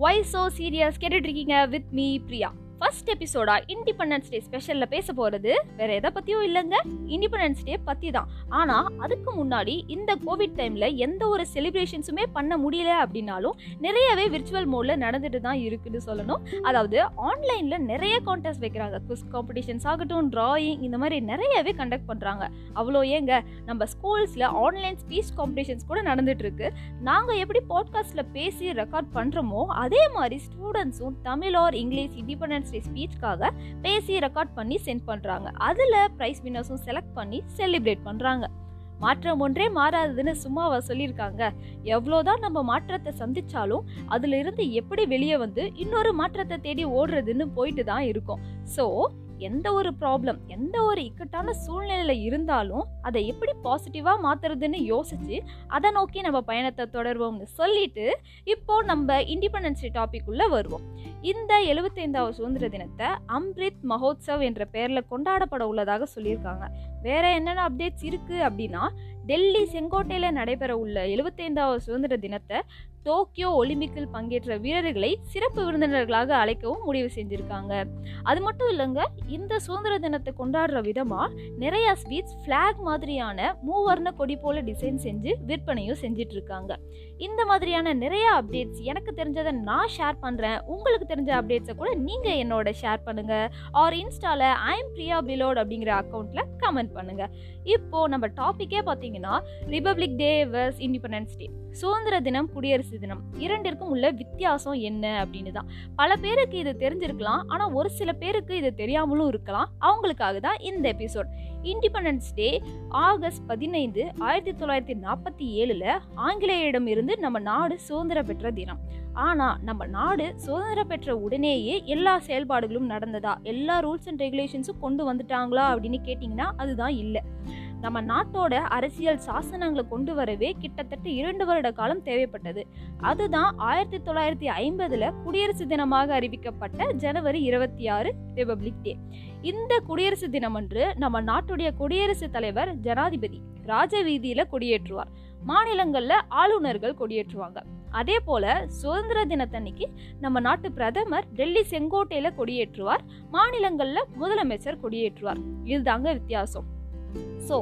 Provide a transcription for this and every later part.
Y so serious கேட்டுட்ருக்கீங்க with me Priya. First எபிசோடா independence day ஸ்பெஷலில் பேச போகிறது வேற எதை பற்றியும் இல்லைங்க. இண்டிபெண்டன்ஸ் டே பற்றி தான் ஆனால் அதுக்கு முன்னாடி இந்த கோவிட் டைமில் எந்த ஒரு செலிப்ரேஷன்ஸுமே பண்ண முடியல அப்படின்னாலும் நிறையவே விர்ச்சுவல் மோடில் நடந்துட்டு தான் இருக்குன்னு சொல்லணும். அதாவது ஆன்லைனில் நிறைய கான்டெஸ்ட் வைக்கிறாங்க. குஸ் காம்படிஷன்ஸ் ஆகட்டும் ட்ராயிங் இந்த மாதிரி நிறையவே கண்டக்ட் பண்ணுறாங்க அவ்வளோ ஏங்க நம்ம ஸ்கூல்ஸில் ஆன்லைன் ஸ்பீச் காம்படிஷன்ஸ் கூட நடந்துட்டு இருக்கு. எப்படி பாட்காஸ்ட்டில் பேசி ரெக்கார்ட் பண்ணுறோமோ அதே மாதிரி ஸ்டூடெண்ட்ஸும் Tamil or English independence day ஸ்பீச்க்காக பேசி ரெக்கார்ட் பண்ணி சென்ட் பண்ணுறாங்க அதில் ப்ரைஸ் வின்னர்ஸும் செலக்ட் பண்ணி செலிப்ரேட் பண்ணுறாங்க மாற்றம் ஒன்றே மாறாததுன்னு சும்மாவை சொல்லியிருக்காங்க. எவ்வளோதான் நம்ம மாற்றத்தை சந்திச்சாலும் அதுல இருந்து எப்படி வெளியே வந்து இன்னொரு மாற்றத்தை தேடி ஓடுறதுன்னு போயிட்டு தான் இருக்கும். ஸோ எந்த ஒரு ப்ராப்ளம் எந்த ஒரு இக்கட்டான சூழ்நிலையில் இருந்தாலும் அதை எப்படி பாசிட்டிவாக மாற்றுறதுன்னு யோசித்து அதை நோக்கி நம்ம பயணத்தை தொடர்வோம்னு சொல்லிட்டு இப்போ நம்ம இண்டிபெண்டன்ஸ் டே டாபிக் வருவோம். இந்த எழுபத்தைந்தாவது சுதந்திர தினத்தை அம்ரித் மஹோத்சவ் என்ற பெயரில் கொண்டாடப்பட உள்ளதாக சொல்லியிருக்காங்க. வேற என்னென்ன அப்டேட்ஸ் இருக்குது அப்படின்னா டெல்லி செங்கோட்டையில் நடைபெற உள்ள எழுபத்தைந்தாவது சுதந்திர தினத்தை டோக்கியோ ஒலிம்பிக்கில் பங்கேற்ற வீரர்களை சிறப்பு விருந்தினர்களாக அழைக்கவும் முடிவு செஞ்சுருக்காங்க அது மட்டும் இல்லைங்க இந்த சுதந்திர தினத்தை கொண்டாடுற விதமாக நிறைய ஸ்வீட்ஸ் ஃப்ளாக் மாதிரியான மூவர்ண கொடி போல டிசைன் செஞ்சு விற்பனையும் செஞ்சிட்டு இருக்காங்க இந்த மாதிரியான நிறைய அப்டேட்ஸ் எனக்கு தெரிஞ்சதை நான் ஷேர் பண்ணுறேன் உங்களுக்கு தெரிஞ்ச அப்டேட்ஸை கூட நீங்கள் என்னோட ஷேர் பண்ணுங்கள் ஆர் இன்ஸ்டால ஐம் பிரியா பிலோட் அப்படிங்கிற அக்கௌண்ட்டில் கமெண்ட் பண்ணுங்கள் இப்போது நம்ம டாப்பிக்கே பார்த்தீங்கன்னா republic day versus independence day சுதந்திர தினம் குடியரசு தினம். இரண்டிற்கும் உள்ள வித்தியாசம் என்ன அப்படின்னு தான். பல பேருக்கு இது தெரிஞ்சிருக்கலாம். ஆனால் ஒரு சில பேருக்கு இது தெரியாமலும் இருக்கலாம். அவங்களுக்காக தான் இந்த எபிசோட் இண்டிபெண்டன்ஸ் டே ஆகஸ்ட் பதினைந்து ஆயிரத்தி தொள்ளாயிரத்தி நாற்பத்தி ஏழில் ஆங்கிலேயரிடம் இருந்து நம்ம நாடு சுதந்திரம் பெற்ற தினம். ஆனால் நம்ம நாடு சுதந்திரம் பெற்ற உடனேயே எல்லா செயல்பாடுகளும் நடந்ததா? எல்லா ரூல்ஸ் அண்ட் ரெகுலேஷன்ஸும் கொண்டு வந்துட்டாங்களா அப்படின்னு கேட்டிங்கன்னா அதுதான் இல்லை. நம்ம நாட்டோட அரசியல் சாசனங்களை கொண்டு வரவே கிட்டத்தட்ட இரண்டு வருட காலம் தேவைப்பட்டது. அதுதான் ஆயிரத்தி தொள்ளாயிரத்தி ஐம்பதுல குடியரசு தினமாக அறிவிக்கப்பட்ட ஜனவரி இருபத்தி ஆறு ரிபப்ளிக் டே இந்த குடியரசு தினம் அன்று நம்ம நாட்டுடைய குடியரசுத் தலைவர் ஜனாதிபதி ராஜவீதியில கொடியேற்றுவார். மாநிலங்கள்ல ஆளுநர்கள் கொடியேற்றுவாங்க. அதே போல சுதந்திர தினத்தன்னைக்கு நம்ம நாட்டு பிரதமர் டெல்லி செங்கோட்டையில கொடியேற்றுவார். மாநிலங்கள்ல முதலமைச்சர் கொடியேற்றுவார். இதுதாங்க வித்தியாசம். ஸோ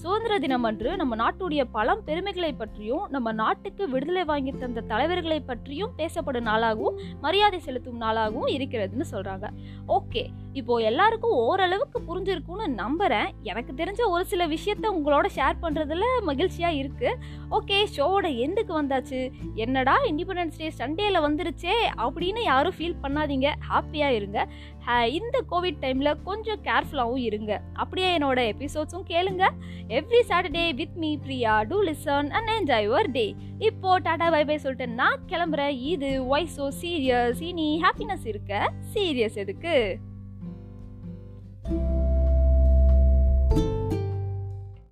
சுதந்திர தினம் அன்று நம்ம நாட்டுடைய பலம் பெருமைகளை பற்றியும் நம்ம நாட்டுக்கு விடுதலை வாங்கி தந்த தலைவர்களை பற்றியும் பேசப்படும் நாளாகவும் மரியாதை செலுத்தும் நாளாகவும் இருக்கிறதுன்னு சொல்றாங்க. ஓகே இப்போ எல்லாருக்கும் ஓரளவுக்கு புரிஞ்சிருக்கும்னு நம்புறேன். எனக்கு தெரிஞ்ச ஒரு சில விஷயத்த உங்களோட ஷேர் பண்றதுல மகிழ்ச்சியா இருக்கு. ஓகே ஷோவோட எண்டுக்கு வந்தாச்சு. என்னடா இண்டிபெண்டன்ஸ் டே சண்டேல வந்துருச்சே அப்படின்னு யாரும் ஃபீல் பண்ணாதீங்க. ஹாப்பியா இருங்க. இந்த கோவிட் டைம்ல கொஞ்சம் கேர்ஃபுல்லாகவும் இருங்க. அப்படியே என்னோட எபிசோட்ஸும் கேளுங்க. Every Saturday with me Priya to listen and enjoy your day இப்போ டாடா பை பை சொல்லிட்டு நான் கிளம்புறேன். இது ஒய் ஸோ சீரியஸ் இனி ஹாப்பினஸ் இருக்க சீரியஸ் எதுக்கு?